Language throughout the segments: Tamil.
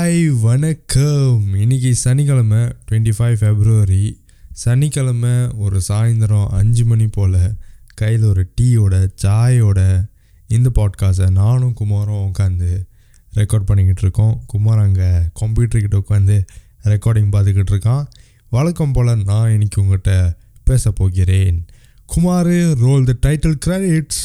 ஹாய் வணக்கம். இன்னைக்கு சனிக்கிழமை டுவெண்ட்டி ஃபைவ் ஃபெப்ரவரி சனிக்கிழமை ஒரு சாயந்தரம் அஞ்சு மணி போல் கையில் ஒரு டீயோட சாயோட இந்த பாட்காஸ்ட்டை நானும் குமாரும் உட்காந்து ரெக்கார்ட் பண்ணிக்கிட்டு இருக்கோம். குமார் அங்கே கம்ப்யூட்டர்கிட்ட உட்காந்து ரெக்கார்டிங் பார்த்துக்கிட்டு இருக்கான். வழக்கம் போல் நான் இன்னைக்கு உங்கள்கிட்ட பேச போகிறேன். Kumar roll the title credits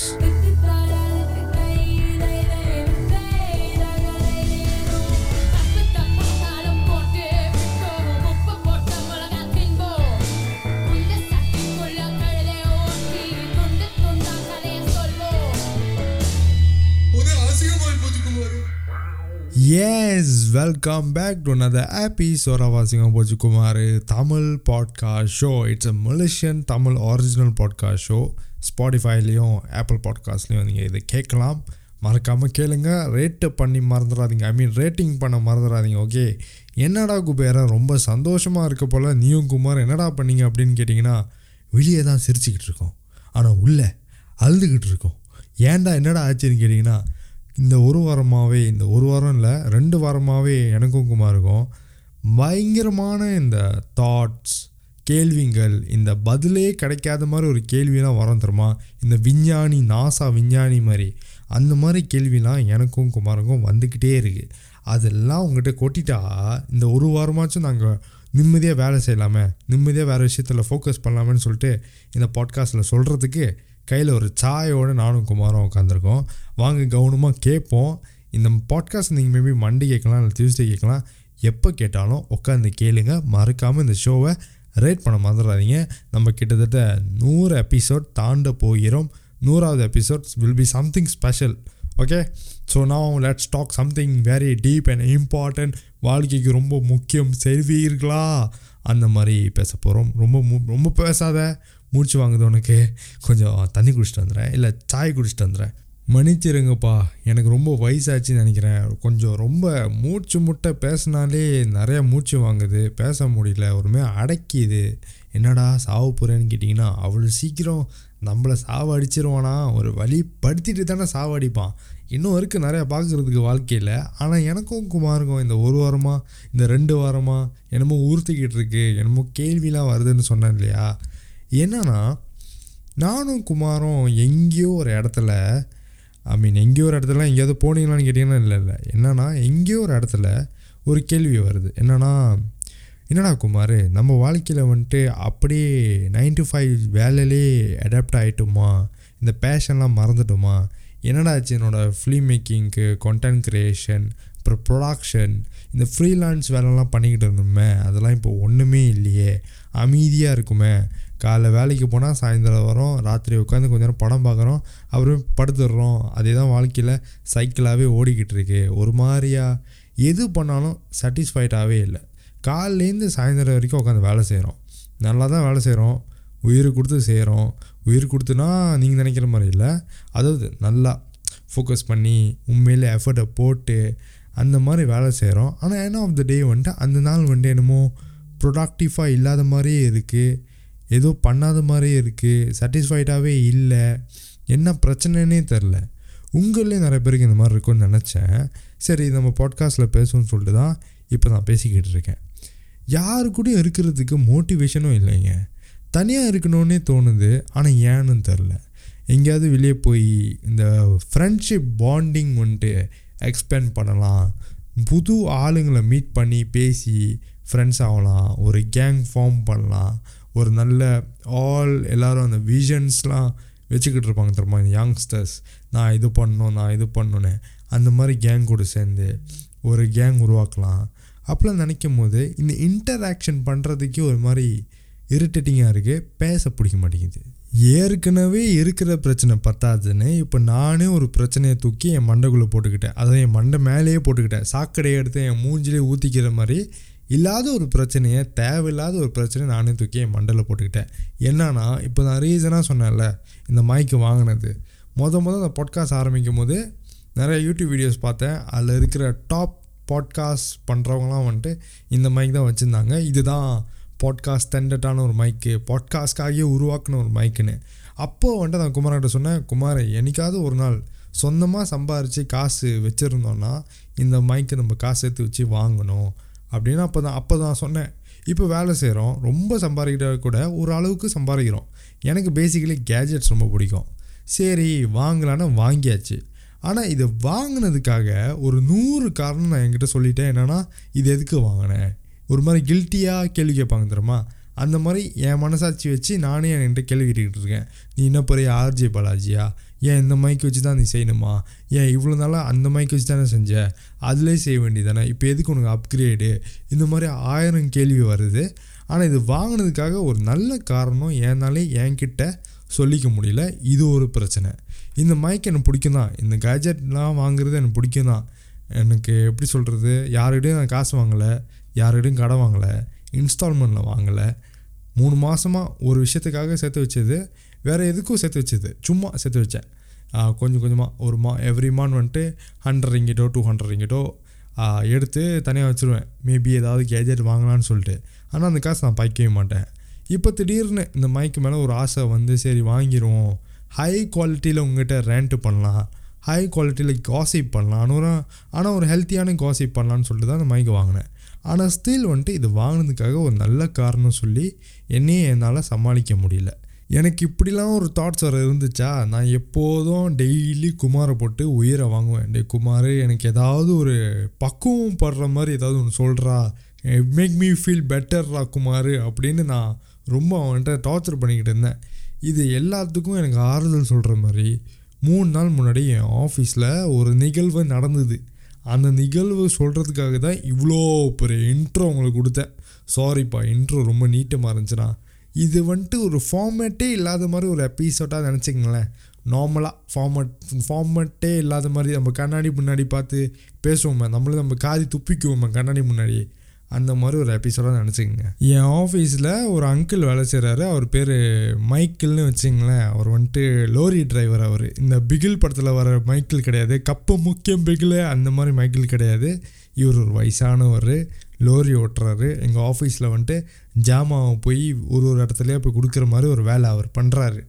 welcome back to another episode of Asingam Tamil podcast show it's a Malaysian Tamil original podcast show ஸ்பாடிஃபைலையும் Apple பாட்காஸ்ட்லேயும் நீங்கள் இதை கேட்கலாம். மறக்காமல் கேளுங்க. ரேட்டு பண்ணி மறந்துடாதீங்க. ஐ மீன் ரேட்டிங் பண்ண மறந்துடாதீங்க ஓகே என்னடா குபேரா ரொம்ப சந்தோஷமாக இருக்க போல் நீயும் குமார் என்னடா பண்ணீங்க அப்படின்னு கேட்டிங்கன்னா வெளியே தான் சிரிச்சுக்கிட்டு இருக்கோம். ஆனால் உள்ளே அழுதுகிட்டு இருக்கோம். ஏன்டா என்னடா ஆச்சுன்னு கேட்டிங்கன்னா இந்த ஒரு வாரமாகவே இந்த ஒரு வாரம் இல்லை ரெண்டு வாரமாகவே எனக்கும் குமாருக்கும் பயங்கரமான இந்த தாட்ஸ் கேள்விங்கள் இந்த பதிலே கிடைக்காத மாதிரி ஒரு கேள்விலாம் வரோம் தருமா இந்த விஞ்ஞானி நாசா விஞ்ஞானி மாதிரி. அந்த மாதிரி கேள்விலாம் எனக்கும் குமாருக்கும் வந்துக்கிட்டே இருக்குது அதெல்லாம் உங்கள்கிட்ட கொட்டிட்டா இந்த ஒரு வாரமாச்சும் நாங்கள் நிம்மதியாக வேலை செய்யலாமே நிம்மதியாக வேறு விஷயத்தில் ஃபோக்கஸ் பண்ணலாமேன்னு சொல்லிட்டு இந்த பாட்காஸ்ட்டில் சொல்கிறதுக்கு கையில் ஒரு சாயோடு நானும் குமாரும் உட்காந்துருக்கோம் வாங்க கவனமாக கேட்போம். இந்த பாட்காஸ்ட் நீங்கள் மேபி மண்டே கேட்கலாம் இல்லை டியூஸ்டே கேட்கலாம். எப்போ கேட்டாலும் உட்காந்து கேளுங்க. மறக்காமல் இந்த ஷோவை ரேட் பண்ண மறந்துடாதீங்க. நம்ம கிட்டத்தட்ட நூறு எபிசோட் தாண்ட போகிறோம். நூறாவது episodes will be something special okay so நான் let's talk something very deep and important வாழ்க்கைக்கு ரொம்ப முக்கியம். செய்வீர்களா அந்த மாதிரி பேச போகிறோம் ரொம்ப மு- ரொம்ப பேசாத. மூச்சு வாங்குது உனக்கு. கொஞ்சம் தண்ணி குடிச்சிட்டு வந்துடுறேன் இல்லை சாய் குடிச்சிட்டு வந்துடுறேன் மன்னிச்சிருங்கப்பா. எனக்கு ரொம்ப வயசாச்சுன்னு நினைக்கிறேன். கொஞ்சம் ரொம்ப மூச்சு முட்டை பேசினாலே நிறைய மூச்சு வாங்குது. பேச முடியல. ஒருமே அடக்கிது. என்னடா சாவு போகிறேன்னு கேட்டிங்கன்னா அவ்வளோ சீக்கிரம் நம்மளை சாவடிச்சிருவானா ஒரு வழி படுத்திட்டு தானே சாவடிப்பான் இன்னும் இருக்குது நிறையா பார்க்குறதுக்கு வாழ்க்கையில். ஆனால் எனக்கும் குமாருக்கும் இந்த ஒரு வாரமாக இந்த ரெண்டு வாரமாக என்னமோ உறுத்திக்கிட்டு இருக்கு. என்னமோ கேள்விலாம் வருதுன்னு சொன்னேன் இல்லையா? என்னன்னா நானும் குமாரும் எங்கேயோ ஒரு இடத்துல ஐ மீன் எங்கேயோ ஒரு இடத்துல எங்கேயாவது போனீங்களான்னு கேட்டிங்கன்னா இல்லை இல்லை. என்னன்னா எங்கேயோ ஒரு இடத்துல ஒரு கேள்வி வருது. என்னன்னா என்னடா குமார் நம்ம வாழ்க்கையில் வந்துட்டு அப்படியே நைன் டு ஃபைவ் வேலையிலே அடாப்ட் ஆகிட்டோமா இந்த பேஷன்லாம் மறந்துட்டோமா? என்னடா ஆச்சு என்னோடய ஃபிலிம் மேக்கிங்க்கு கண்டென்ட் க்ரியேஷன் அப்புறம் ப்ரொடக்ஷன் இந்த ஃப்ரீலான்ஸ் வேலைலாம் பண்ணிக்கிட்டு இருந்தோமே? அதெல்லாம் இப்போ ஒன்றுமே இல்லையே. அமைதியாக இருக்குமே? காலைல வேலைக்கு போனால் சாயந்தரம் வரோம் ராத்திரி உட்காந்து கொஞ்ச நேரம் படம் பார்க்குறோம் அப்புறம் படுத்துடுறோம். அதே தான் வாழ்க்கையில் சைக்கிளாகவே ஓடிக்கிட்டு இருக்கு ஒரு மாதிரியா எது பண்ணாலும் சாட்டிஸ்ஃபைடாகவே இல்லை. காலையிலேருந்து சாயந்தரம் வரைக்கும் உட்காந்து வேலை செய்கிறோம் நல்லா தான் வேலை செய்கிறோம் உயிர் கொடுத்து செய்கிறோம் உயிர் கொடுத்துனா நீங்கள் நினைக்கிற மாதிரி இல்லை. அதாவது நல்லா ஃபோக்கஸ் பண்ணி உண்மையிலே எஃபர்ட்டை போட்டு அந்த மாதிரி வேலை செய்கிறோம் ஆனால் என்ன ஆஃப் த டே வந்துட்டு அந்த நாள் வந்துட்டு என்னமோ ப்ரொடக்டிவாக இல்லாத மாதிரியே இருக்குது ஏதோ பண்ணாத மாதிரியே இருக்குது சாட்டிஸ்ஃபைடாகவே இல்லை என்ன பிரச்சனைனே தெரில. உங்களே நிறைய பேருக்கு இந்த மாதிரி இருக்கும்னு நினச்சேன். சரி நம்ம பாட்காஸ்ட்டில் பேசுவோம்னு சொல்லிட்டு தான் இப்போ நான் பேசிக்கிட்டு இருக்கேன். யாரு கூடயும் இருக்கிறதுக்கு மோட்டிவேஷனும் இல்லைங்க. தனியாக இருக்கணும்னே தோணுது ஆனால் ஏன்னு தெரில. எங்கேயாவது வெளியே போய் இந்த ஃப்ரெண்ட்ஷிப் பாண்டிங் வந்துட்டு எக்ஸ்பேண்ட் பண்ணலாம். புது ஆளுங்களை மீட் பண்ணி பேசி ஃப்ரெண்ட்ஸ் ஆகலாம். ஒரு கேங் ஃபார்ம் பண்ணலாம். ஒரு நல்ல ஆல் எல்லோரும் அந்த விஷன்ஸ்லாம் வச்சுக்கிட்டு இருப்பாங்க தெரியுமா? இந்த யங்ஸ்டர்ஸ் நான் இது பண்ணணும் நான் இது பண்ணணுன்னு அந்த மாதிரி கேங் கூட சேர்ந்து ஒரு கேங் உருவாக்கலாம். அப்போலாம் நினைக்கும் போது இந்த இன்டராக்ஷன் பண்ணுறதுக்கே ஒரு மாதிரி இரிட்டேட்டிங்காக இருக்குது பேச பிடிக்க மாட்டேங்குது. ஏற்கனவே இருக்கிற பிரச்சனை பத்தாதுன்னு இப்போ நானே ஒரு பிரச்சனையை தூக்கி என் மண்டைக்குள்ளே போட்டுக்கிட்டேன். அதை என் மண்டை மேலேயே போட்டுக்கிட்டேன். சாக்கடையை எடுத்து என் மூஞ்சிலே ஊற்றிக்கிற மாதிரி இல்லாத ஒரு பிரச்சனையை தேவையில்லாத ஒரு பிரச்சனையை நானே தூக்கி என் மண்டலில் போட்டுக்கிட்டேன். என்னன்னா இப்போ நான் ரீசனாக சொன்னேன்ல இந்த மைக்கு வாங்கினது. மொதல் மொதல் அந்த பாட்காஸ்ட் ஆரம்பிக்கும் போது நிறைய யூடியூப் வீடியோஸ் பார்த்தேன். அதில் இருக்கிற டாப் பாட்காஸ்ட் பண்ணுறவங்களாம் வந்துட்டு இந்த மைக் தான் வச்சுருந்தாங்க. இதுதான் பாட்காஸ்ட் ஸ்டாண்டர்டான ஒரு மைக்கு பாட்காஸ்ட்காகியே உருவாக்குன ஒரு மைக்குன்னு அப்போது வந்துட்டு நான் குமார்கிட்ட சொன்னேன் குமார் என்னைக்காவது ஒரு நாள் சொந்தமாக சம்பாரித்து காசு வச்சுருந்தோன்னா இந்த மைக்கு நம்ம காசு சேர்த்து வச்சு வாங்கணும். அப்படின்னு அப்போ தான் அப்போ தான் சொன்னேன். இப்போ வேலை செய்கிறோம் ரொம்ப சம்பாதிக்கிட்ட கூட ஒரு அளவுக்கு சம்பாதிக்கிறோம். எனக்கு பேசிக்கலி கேஜெட்ஸ் ரொம்ப பிடிக்கும். சரி வாங்கலான்னு வாங்கியாச்சு. ஆனால் இதை வாங்கினதுக்காக ஒரு நூறு காரணம் நான் என்கிட்ட சொல்லிட்டேன். என்னென்னா இது எதுக்கு வாங்கினேன்? ஒரு மாதிரி கில்ட்டியாக கேள்வி கேட்பாங்க தெரியுமா? அந்த மாதிரி என் மனசாட்சி வச்சு நானே என்கிட்ட கேள்வி கேட்டுக்கிட்டு இருக்கேன். நீ என்ன பெரிய ஆர்ஜே பாலாஜியா? ஏன் இந்த மைக் வச்சு தான் நீ செய்யணுமா? ஏன் இவ்வளோ நாளாக அந்த மைக் வச்சு தானே செஞ்ச? அதிலே செய்ய வேண்டியதானே இப்போ எதுக்கு உனக்கு அப்கிரேடு இந்த மாதிரி ஆயிரம் கேள்வி வருது. ஆனால் இது வாங்கினதுக்காக ஒரு நல்ல காரணம் என்னாலே என்கிட்ட சொல்லிக்க முடியல. இது ஒரு பிரச்சனை. இந்த மைக் எனக்கு பிடிக்கும் தான் இந்த கேஜெட்லாம் வாங்குறது எனக்கு பிடிக்கும் தான் எனக்கு எப்படி சொல்கிறது யாருக்கிட்டையும் நான் காசு வாங்கலை. யாருக்கிட்டையும் கடை வாங்கலை. இன்ஸ்டால்மெண்ட்டில் வாங்கலை. மூணு மாதமாக ஒரு விஷயத்துக்காக சேர்த்து வச்சது வேறு எதுக்கும் சேர்த்து வச்சது. சும்மா சேர்த்து வச்சேன். கொஞ்சம் கொஞ்சமாக ஒரு மா எவ்ரி மான் வந்துட்டு ஹண்ட்ரட் ரிங்கிட்டோ டூ ஹண்ட்ரட் ரிங்கிட்டோ எடுத்து தனியாக வச்சுருவேன். மேபி ஏதாவது கேஜெட் வாங்கலாம்னு சொல்லிட்டு. ஆனால் அந்த காசு நான் பாய்க்கவே மாட்டேன். இப்போ திடீர்னு இந்த மைக்கு மேலே ஒரு ஆசை வந்து சரி வாங்கிடுவோம் ஹை குவாலிட்டியில் உங்ககிட்ட ரேண்ட்டு பண்ணலாம். ஹை குவாலிட்டியில் காசிப் பண்ணலாம். ஆனால் ஆனால் ஒரு ஹெல்த்தியான காசிப் பண்ணலான்னு சொல்லிட்டு தான் அந்த மைக்கு வாங்கினேன். ஆனால் ஸ்டில் வந்துட்டு இது வாங்கினதுக்காக ஒரு நல்ல காரணம் சொல்லி என்னையே என்னால் சமாளிக்க முடியல. எனக்கு இப்படிலாம் ஒரு தாட்ஸ் வர இருந்துச்சா? நான் எப்போதும் டெய்லி குமாரை போட்டு உயிரை வாங்குவேன். டே குமார் எனக்கு ஏதாவது ஒரு பக்குவம் படுற மாதிரி ஏதாவது ஒன்று சொல்கிறா மேக் eh, மீ ஃபீல் பெட்டர்ரா குமார் அப்படின்னு நான் ரொம்ப அவன்கிட்ட டார்ச்சர் பண்ணிக்கிட்டு இருந்தேன். இது எல்லாத்துக்கும் எனக்கு ஆறுதல் சொல்கிற மாதிரி மூணு நாள் முன்னாடி என் ஆஃபீஸில் ஒரு நிகழ்வு நடந்தது. அந்த நிகழ்வு சொல்கிறதுக்காக தான் இவ்வளோ பெரிய இன்ட்ரோ உங்களுக்கு கொடுத்தேன். சாரிப்பா இன்ட்ரோ ரொம்ப நீட்டமாக இருந்துச்சுண்ணா இது வந்துட்டு ஒரு ஃபார்மேட்டே இல்லாத மாதிரி ஒரு எபிசோட்டாக நினச்சிங்களேன் நார்மலாக ஃபார்மட் ஃபார்மேட்டே இல்லாத மாதிரி நம்ம கண்ணாடி முன்னாடி பார்த்து பேசுவோமே நம்மளும் நம்ம காதி துப்பிக்குவோமே கண்ணாடி முன்னாடி அந்த மாதிரி ஒரு எபிசோடாக நினச்சிக்கங்க. என் ஆஃபீஸில் ஒரு அங்கிள் வேலை செய்கிறாரு அவர் பேர் மைக்கிள்னு வச்சிங்களேன் அவர் வந்துட்டு லோரி டிரைவர் அவர். இந்த பிகில் படத்தில் வர மைக்கிள் கிடையாது. கப்பு முக்கியம் பிகில் அந்த மாதிரி மைக்கிள் கிடையாது. இவர் ஒரு வயசானவர். லோரி ஓட்டுறாரு. எங்கள் ஆஃபீஸில் வந்துட்டு ஜாமாவை போய் ஒரு ஒரு இடத்துலையே போய் கொடுக்குற மாதிரி ஒரு வேலை அவர் பண்ணுறாரு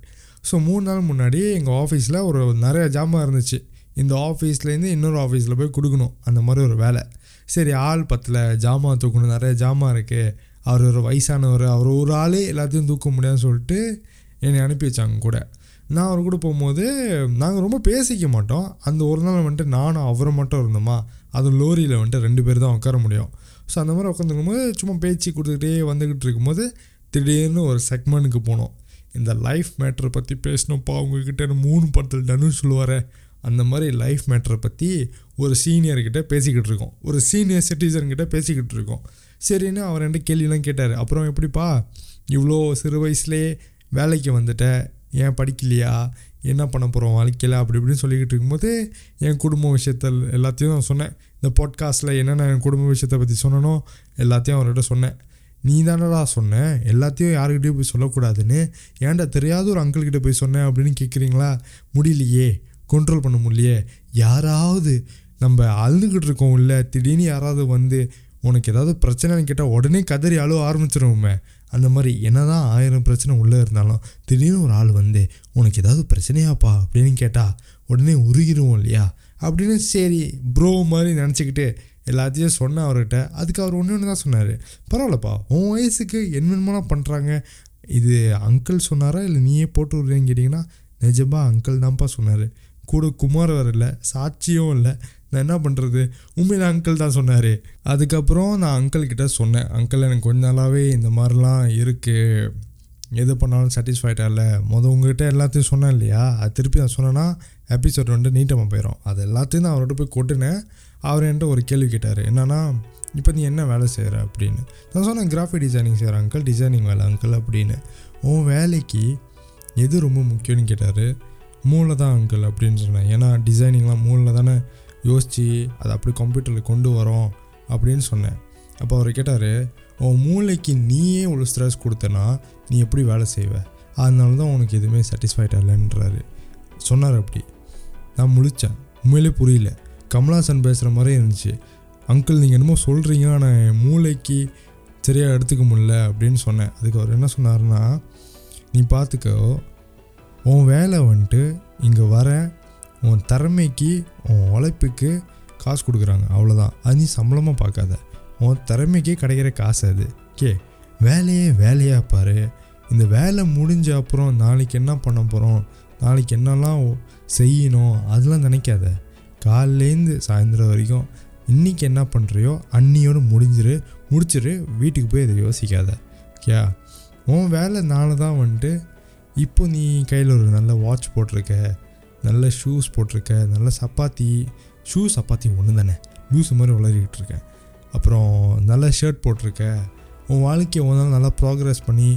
ஸோ மூணு நாள் முன்னாடி எங்கள் ஆஃபீஸில் ஒரு நிறையா ஜாமான் இருந்துச்சு. இந்த ஆஃபீஸ்லேருந்து இன்னொரு ஆஃபீஸில் போய் கொடுக்கணும். அந்த மாதிரி ஒரு வேலை. சரி ஆள் பத்தில் ஜாமான் தூக்கணும் நிறைய ஜாமான் இருக்குது அவர் ஒரு வயசானவர் அவர் ஒரு ஆளே எல்லாத்தையும் தூக்க முடியாதுன்னு சொல்லிட்டு என்னை அனுப்பி வச்சாங்க கூட. நான் அவர் கூட போகும்போது நாங்கள் ரொம்ப பேசிக்க மாட்டோம். அந்த ஒரு நாள் வந்துட்டு நானும் அவரும் மட்டும் இருந்தோமா? அது லோரியில் வந்துட்டு ரெண்டு பேர் தான் உட்கார முடியும். ஸோ அந்த மாதிரி உட்காந்துருக்கும்போது சும்மா பேச்சு கொடுத்துக்கிட்டே வந்துக்கிட்டு இருக்கும்போது திடீர்னு ஒரு செக்மெண்ட்டுக்கு போனோம். இந்த லைஃப் மேட்டரை பற்றி பேசணும்ப்பா அவங்கக்கிட்ட மூணு படத்தில் டனுன்னு சொல்லுவார். அந்த மாதிரி லைஃப் மேட்டரை பற்றி ஒரு சீனியர்கிட்ட பேசிக்கிட்டு இருக்கோம். ஒரு சீனியர் சிட்டிசன்கிட்ட பேசிக்கிட்டு இருக்கோம். சரின்னு அவர் ரெண்டு கேள்விலாம் கேட்டார். அப்புறம் எப்படிப்பா? இவ்வளோ சிறு வயசுலேயே வேலைக்கு வந்துட்ட. ஏன் படிக்கலையா? என்ன பண்ண போகிறோம் வாழ்க்கையில்? அப்படி இப்படின்னு சொல்லிக்கிட்டு இருக்கும்போது என் குடும்ப விஷயத்தில் எல்லாத்தையும் நான் சொன்னேன். இந்த பாட்காஸ்ட்டில் என்னென்ன என் குடும்ப விஷயத்தை பற்றி சொன்னனோ எல்லாத்தையும் அவர்கிட்ட சொன்னேன். நீ தானடா சொன்னேன் எல்லாத்தையும் யாருக்கிட்டையும் போய் சொல்லக்கூடாதுன்னு. ஏன்டா தெரியாத ஒரு அங்கிள்கிட்ட போய் சொன்னேன் அப்படின்னு கேட்குறீங்களா முடியலையே. கண்ட்ரோல் பண்ண முடியலையே? யாராவது நம்ம அழுதுகிட்டு இருக்கோம் இல்லை திடீர்னு யாராவது வந்து உனக்கு ஏதாவது பிரச்சனைன்னு கேட்டால் உடனே கதறி அழுவ ஆரம்பிச்சிருவோமே. அந்த மாதிரி என்னதான் ஆயிரம் பிரச்சனை உள்ளே இருந்தாலும் திடீர்னு ஒரு ஆள் வந்து உனக்கு ஏதாவது பிரச்சனையாப்பா? அப்படின்னு கேட்டால் உடனே உருகிடுவோம் இல்லையா? அப்படின்னு சரி ப்ரோ மாதிரி நினச்சிக்கிட்டு எல்லாத்தையும் சொன்னேன் அவர்கிட்ட. அதுக்கு அவர் ஒன்று ஒன்று தான் சொன்னார். பரவாயில்லப்பா உன் வயசுக்கு என்னென்னலாம் பண்ணுறாங்க இது அங்கிள் சொன்னாரா? இல்லை நீயே போட்டு விட்றேன்னு கேட்டிங்கன்னா நிஜமாக அங்கிள் தான்ப்பா சொன்னார். கூட குமார் வரல இல்லை சாட்சியும் இல்லை. நான் என்ன பண்ணுறது உண்மையில் அங்கிள் தான் சொன்னார். அதுக்கப்புறம் நான் அங்கிள் கிட்ட சொன்னேன். அங்கிள் எனக்கு கொஞ்ச நாளாகவே இந்த மாதிரிலாம் இருக்குது எது பண்ணாலும் சாட்டிஸ்ஃபைடாக இல்லை. மொதல் உங்ககிட்ட எல்லாத்தையும் சொன்னேன் இல்லையா? அது திருப்பி நான் சொன்னேன்னா எபிசோட் ரெண்டு நீட்டமாக போயிடும் அது எல்லாத்தையும் நான் அவர்கிட்ட போய் கொட்டினேன். அவர் என்கிட்ட ஒரு கேள்வி கேட்டார். என்னன்னா இப்போ நீ என்ன வேலை செய்கிற அப்படின்னு. நான் சொன்னேன் கிராஃபிக் டிசைனிங் செய்கிற அங்கிள் டிசைனிங் வேலை அங்கிள் அப்படின்னு. உன் வேலைக்கு எது ரொம்ப முக்கியம்னு கேட்டார்? மூளை தான் அங்கிள் அப்படின்னு சொன்னேன். ஏன்னா டிசைனிங்லாம் மூளை தானே யோசித்து அதை அப்படி கம்ப்யூட்டரில் கொண்டு வரோம் அப்படின்னு சொன்னேன். அப்போ அவர் கேட்டார் உன் மூளைக்கு நீயே ஒரு ஸ்ட்ரெஸ் கொடுத்தனா நீ எப்படி வேலை செய்வ? அதனால தான் உனக்கு எதுவுமே சாட்டிஸ்ஃபைட் இல்லைன்றாரு சொன்னார் அப்படி. நான் முழித்தேன் உண்மையிலே புரியல. கமலாசன் பேசுகிற மாதிரி இருந்துச்சு. அங்கிள் நீங்கள் என்னமோ சொல்கிறீங்க ஆனால் என் மூளைக்கு சரியாக எடுத்துக்க முடியல அப்படின்னு சொன்னேன். அதுக்கு அவர் என்ன சொன்னார்னா நீ பார்த்துக்கோ உன் வேலை வந்துட்டு இங்கே வர உன் திறமைக்கு உன் உழைப்புக்கு காசு கொடுக்குறாங்க. அவ்வளோதான் அது நீ சம்பளமாக பார்க்காத. உன் திறமைக்கே கிடைக்கிற காசு அது. கே வேலையே வேலையாக பாரு. இந்த வேலை முடிஞ்ச அப்புறம் நாளைக்கு என்ன பண்ண போகிறோம் நாளைக்கு என்னெல்லாம் செய்யணும்? அதெல்லாம் நினைக்காத. காலையிலேருந்து சாயந்தரம் வரைக்கும் இன்றைக்கி என்ன பண்ணுறியோ அன்னியோடு முடிஞ்சிரு முடிச்சிரு வீட்டுக்கு போய் இதை யோசிக்காத. ஓகே உன் வேலை நாளை தான் வந்துட்டு இப்போ நீ கையில் ஒரு நல்ல வாட்ச் போட்டிருக்க நல்ல ஷூஸ் போட்டிருக்க நல்ல சப்பாத்தி ஷூ சப்பாத்தி ஒன்று தானே லூஸ் மாதிரி வளரிக்கிட்டு இருக்கேன் அப்புறம் நல்ல ஷர்ட் போட்டிருக்க. உன் வாழ்க்கையை ஒன்றால் நல்லா ப்ராக்ரெஸ் பண்ணி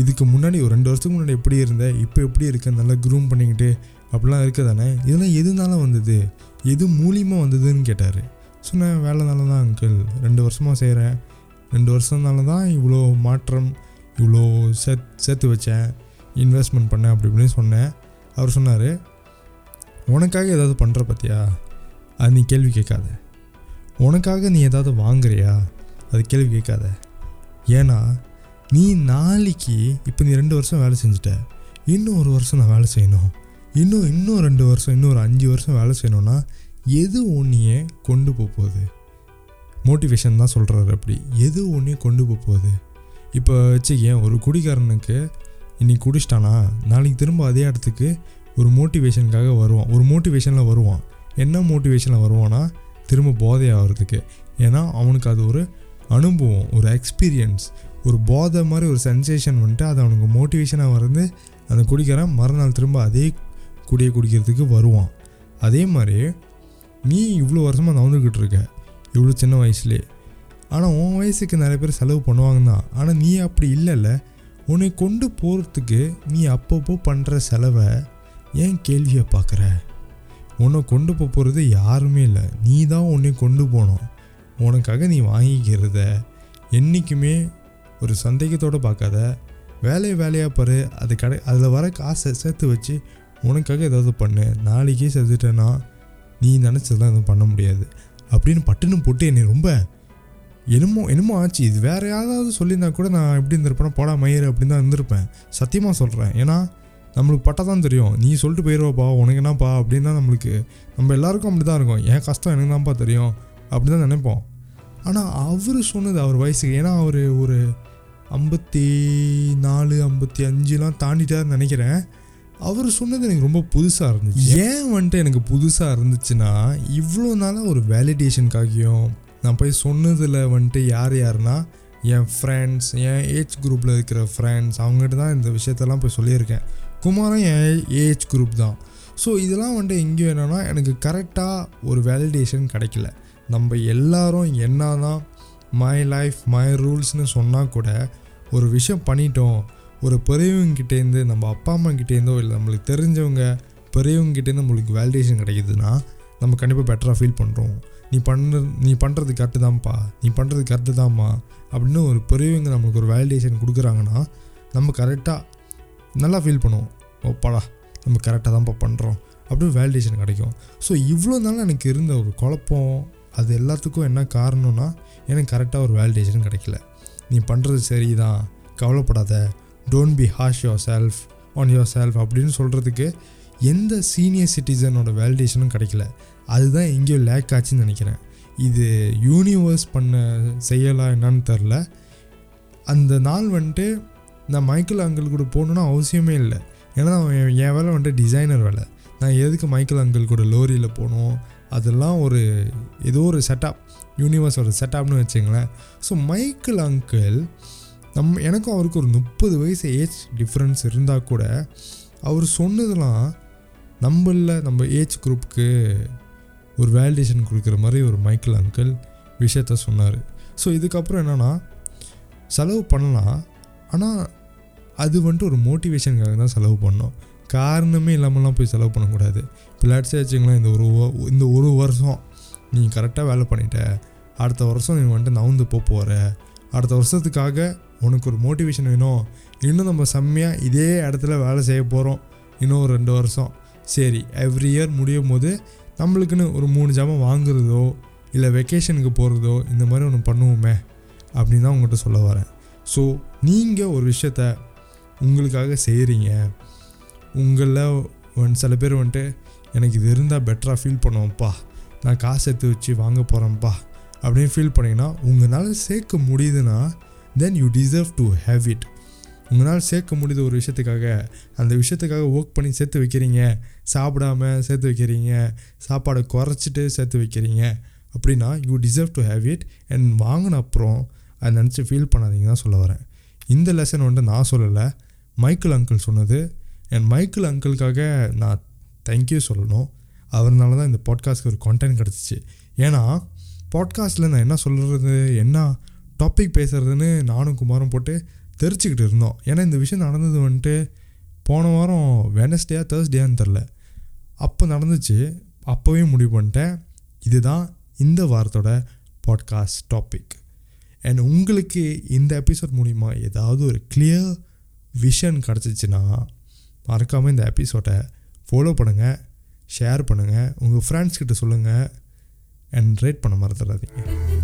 இதுக்கு முன்னாடி ஒரு ரெண்டு வருஷத்துக்கு முன்னாடி எப்படி இருந்த இப்போ எப்படி இருக்க நல்லா க்ரூம் பண்ணிக்கிட்டு அப்படிலாம் இருக்க தானே இதெல்லாம் எதுனால வந்தது? எது மூலியமாக வந்ததுன்னு கேட்டார். சொன்னேன் வேலைனால தான் அங்கிள் ரெண்டு வருஷமாக செய்கிறேன் ரெண்டு வருஷம்னால தான் இவ்வளோ மாற்றம் இவ்வளோ சேர்த்து சேர்த்து வச்சேன். இன்வெஸ்ட்மெண்ட் பண்ணேன் அப்படி இப்படின்னு சொன்னேன். அவர் சொன்னார் உனக்காக ஏதாவது பண்ணுற பார்த்தியா அது நீ கேள்வி கேட்காத. உனக்காக நீ ஏதாவது வாங்குறியா? அது கேள்வி கேட்காத. ஏன்னா நீ நாளைக்கு இப்போ நீ ரெண்டு வருஷம் வேலை செஞ்சுட்ட. இன்னும் ஒரு வருஷம் நான் வேலை செய்யணும். இன்னும் இன்னும் ரெண்டு வருஷம் இன்னும் ஒரு அஞ்சு வருஷம் வேலை செய்யணும்னா எது ஒன்றையே கொண்டு போக போகுது? மோட்டிவேஷன் தான் சொல்கிறாரு அப்படி. எது ஒன்றையும் கொண்டு போக போகுது? இப்போ வச்சுக்கேன் ஒரு குடிகாரனுக்கு இன்றைக்கி குடிச்சிட்டானா? நாளைக்கு திரும்ப அதே இடத்துக்கு ஒரு மோட்டிவேஷனுக்காக வருவான். ஒரு மோட்டிவேஷனில் வருவான். என்ன மோட்டிவேஷனில் வருவான்னா திரும்ப போதை ஆகிறதுக்கு ஏன்னா அவனுக்கு அது ஒரு அனுபவம் ஒரு எக்ஸ்பீரியன்ஸ் ஒரு போதை மாதிரி ஒரு சென்சேஷன் வந்துட்டு அது அவனுக்கு மோட்டிவேஷனாக வந்து அந்த குடிக்கிறான். மறுநாள் திரும்ப அதே குடியை குடிக்கிறதுக்கு வருவான். அதே மாதிரி நீ இவ்வளோ வருஷமாக நவந்துக்கிட்டு இருக்க. இவ்வளோ சின்ன வயசுலேயே. ஆனால் உன் வயசுக்கு நிறைய பேர் செலவு பண்ணுவாங்க தான். ஆனால் நீ அப்படி இல்லைல்ல. உன்னை கொண்டு போகிறதுக்கு நீ அப்பப்போ பண்ணுற செலவை ஏன் கேள்வியை பார்க்குற? உன்னை கொண்டு போக போகிறது யாருமே இல்லை. நீ தான் உன்னை கொண்டு போகணும். உனக்காக நீ வாங்கிக்கிறத என்றைக்குமே ஒரு சந்தேகத்தோடு பார்க்காத. வேலையை வேலையாக பாரு. அது கடை அதில் வர காசை சேர்த்து வச்சு உனக்காக ஏதாவது பண்ணு. நாளைக்கே செஞ்சுட்டேன்னா நீ நினச்சதெல்லாம் எதுவும் பண்ண முடியாது. அப்படின்னு பட்டுன்னு போட்டு என்னை ரொம்ப என்னமோ என்னமோ ஆச்சு. இது வேறு யாராவது சொல்லியிருந்தா கூட நான் எப்படி இருந்திருப்பேன்னா போடா மயிறு அப்படின்னு தான் இருந்திருப்பேன். சத்தியமாக சொல்கிறேன் ஏன்னா நம்மளுக்கு பட்டா தான் தெரியும். நீ சொல்லிட்டு போயிடுவாப்பா உனக்கு என்னப்பா அப்படின்னு தான் நம்மளுக்கு நம்ம எல்லாருக்கும் அப்படி தான் இருக்கும். என் கஷ்டம் எனக்கு தான்ப்பா தெரியும். அப்படி தான் நினைப்போம். ஆனால் அவர் சொன்னது அவர் வயசுக்கு ஏன்னா அவர் ஒரு ஐம்பத்தி நாலு ஐம்பத்தி அஞ்சுலாம் தாண்டிட்டாருன்னு நினைக்கிறேன். அவர் சொன்னது எனக்கு ரொம்ப புதுசாக இருந்துச்சு. ஏன்? வந்துட்டு எனக்கு புதுசாக இருந்துச்சுன்னா இவ்வளோ நாளாக ஒரு வேலிடேஷனுக்காகியும் நான் போய் சொன்னதில் வந்துட்டு யார் யாருன்னா என் ஃப்ரெண்ட்ஸ் என் ஏஜ் குரூப்பில் இருக்கிற ஃப்ரெண்ட்ஸ் அவங்ககிட்ட தான் இந்த விஷயத்தெல்லாம் போய் சொல்லியிருக்கேன். குமாரும் என் ஏஜ் குரூப் தான். ஸோ இதெல்லாம் வந்துட்டு எங்கேயும் என்னென்னா எனக்கு கரெக்டாக ஒரு வேலிடேஷன் கிடைக்கல. நம்ம எல்லாரும் என்ன தான் மை லைஃப் மை ரூல்ஸ்னு சொன்னால் கூட ஒரு விஷயம் பண்ணிட்டோம் ஒரு பெரியவங்ககிட்டேருந்து நம்ம அப்பா அம்மா கிட்டேருந்தோ இல்லை நம்மளுக்கு தெரிஞ்சவங்க பெரியவங்ககிட்டேருந்து நம்மளுக்கு வேலிடேஷன் கிடைக்குதுன்னா நம்ம கண்டிப்பாக பெட்டராக ஃபீல் பண்ணுறோம் நீ பண்ண நீ பண்ணுறது கரெக்டு தான்ப்பா. நீ பண்ணுறது கரெக்டு தான்மா. அப்படின்னு ஒரு பெரியவங்க நம்மளுக்கு ஒரு வேலிடேஷன் கொடுக்குறாங்கன்னா நம்ம கரெக்டாக நல்லா ஃபீல் பண்ணுவோம். ஓப்பாடா நம்ம கரெக்டாக தான்ப்பா பண்ணுறோம் அப்படின்னு வேலிடேஷன் கிடைக்கும். ஸோ இவ்வளோ நாள் எனக்கு இருந்த ஒரு குழப்பம் அது எல்லாத்துக்கும் என்ன காரணம்னா எனக்கு கரெக்டாக ஒரு வேலிடேஷன் கிடைக்கல. நீ பண்ணுறது சரி தான் கவலைப்படாத. Don't be harsh yourself on yourself அப்படின்னு சொல்கிறதுக்கு எந்த சீனியர் சிட்டிசனோட வேலிடேஷனும் கிடைக்கல. அதுதான் எங்கேயோ லேக் ஆச்சுன்னு நினைக்கிறேன். இது யூனிவர்ஸ் பண்ண செய்யலாம் என்னன்னு தெரில அந்த நாள் வந்துட்டு நான் மைக்கேல் அங்கிள் கூட போகணுன்னு அவசியமே இல்லை. ஏன்னா அவன் என் என் வேலை வந்துட்டு டிசைனர் வேலை. நான் எதுக்கு மைக்கேல் அங்கிள் கூட லோரியில் போகணும்? அதெல்லாம் ஒரு ஏதோ ஒரு செட்டப் யூனிவர்ஸோட செட்டப்னு வச்சுங்களேன். ஸோ மைக்கேல் அங்கிள் நம் எனக்கும் அவருக்கு ஒரு முப்பது வயசு ஏஜ் டிஃப்ரென்ஸ் இருந்தால் கூட அவர் சொன்னதெல்லாம் நம்மளில் நம்ம ஏஜ் குரூப்புக்கு ஒரு வேலிடேஷன் கொடுக்குற மாதிரி ஒரு மைக்கேல் அங்கிள் விஷயத்த சொன்னார். ஸோ இதுக்கப்புறம் என்னென்னா செலவு பண்ணலாம். ஆனால் அது வந்துட்டு ஒரு மோட்டிவேஷனுக்காக தான் செலவு பண்ணோம். காரணமே இல்லாமலாம் போய் செலவு பண்ணக்கூடாது. இப்போ வச்சுங்களேன் இந்த ஒரு இந்த ஒரு வருஷம் நீ கரெக்டாக வேலை பண்ணிட்ட. அடுத்த வருஷம் நீ வந்துட்டு நவுந்து போக போகிற அடுத்த வருஷத்துக்காக உனக்கு ஒரு மோட்டிவேஷன் வேணும். இன்னும் நம்ம செம்மையாக இதே இடத்துல வேலை செய்ய போகிறோம் இன்னும் ஒரு ரெண்டு வருஷம். சரி எவ்ரி இயர் முடியும் போது நம்மளுக்குன்னு ஒரு மூணு ஜாமான் வாங்குறதோ இல்லை வெக்கேஷனுக்கு போகிறதோ இந்த மாதிரி ஒன்று பண்ணுவோமே அப்படின்னு தான் உங்கள்கிட்ட சொல்ல வரேன். ஸோ நீங்கள் ஒரு விஷயத்த உங்களுக்காக செய்கிறீங்க உங்களில் வந் சில பேர் வந்துட்டு எனக்கு இது இருந்தால் பெட்டராக ஃபீல் பண்ணுவோம்ப்பா. நான் காசு எடுத்து வச்சு வாங்க போகிறேன்ப்பா அப்படின்னு ஃபீல் பண்ணிங்கன்னா உங்களால் சேர்க்க முடியுதுன்னா then you deserve to have it உங்களால் சேர்க்க முடியுது ஒரு விஷயத்துக்காக அந்த விஷயத்துக்காக ஒர்க் பண்ணி சேர்த்து வைக்கிறீங்க. சாப்பிடாம சேர்த்து வைக்கிறீங்க. சாப்பாடை குறைச்சிட்டு சேர்த்து வைக்கிறீங்க. அப்படின்னா you deserve to have it and வாங்கின அப்புறம் அதை நினச்சி ஃபீல் பண்ணாதீங்க தான் சொல்ல வரேன். இந்த லெசன் வந்துட்டு நான் சொல்லலை. மைக்கேல் அங்கிள் சொன்னது. அண்ட் மைக்கேல் அங்கிளுக்காக நான் தேங்க்யூ சொல்லணும். அவர்னால தான் இந்த பாட்காஸ்ட்க்கு ஒரு கான்டென்ட் கிடச்சிச்சு. ஏன்னா பாட்காஸ்ட்டில் நான் என்ன சொல்கிறது என்ன டாபிக் பேசுகிறதுன்னு நானும் குமாரும் போட்டு தெரிச்சுக்கிட்டு இருந்தோம். ஏன்னா இந்த விஷயம் நடந்தது வந்துட்டு போன வாரம் வெனஸ்டேயா தேர்ஸ்டேயான்னு தெரில. அப்போ நடந்துச்சு. அப்போவே முடிவு பண்ணிட்டேன். இதுதான் இந்த வாரத்தோட பாட்காஸ்ட் டாபிக் அண்ட் உங்களுக்கு இந்த எபிசோட் மூலிமா ஏதாவது ஒரு கிளியர் விஷன் கிடச்சிச்சின்னா மறக்காமல் இந்த எபிசோடை ஃபாலோ பண்ணுங்கள் ஷேர் பண்ணுங்கள் உங்கள் ஃப்ரெண்ட்ஸ்கிட்ட சொல்லுங்கள் அண்ட் ரேட் பண்ண மறந்துடாதீங்க.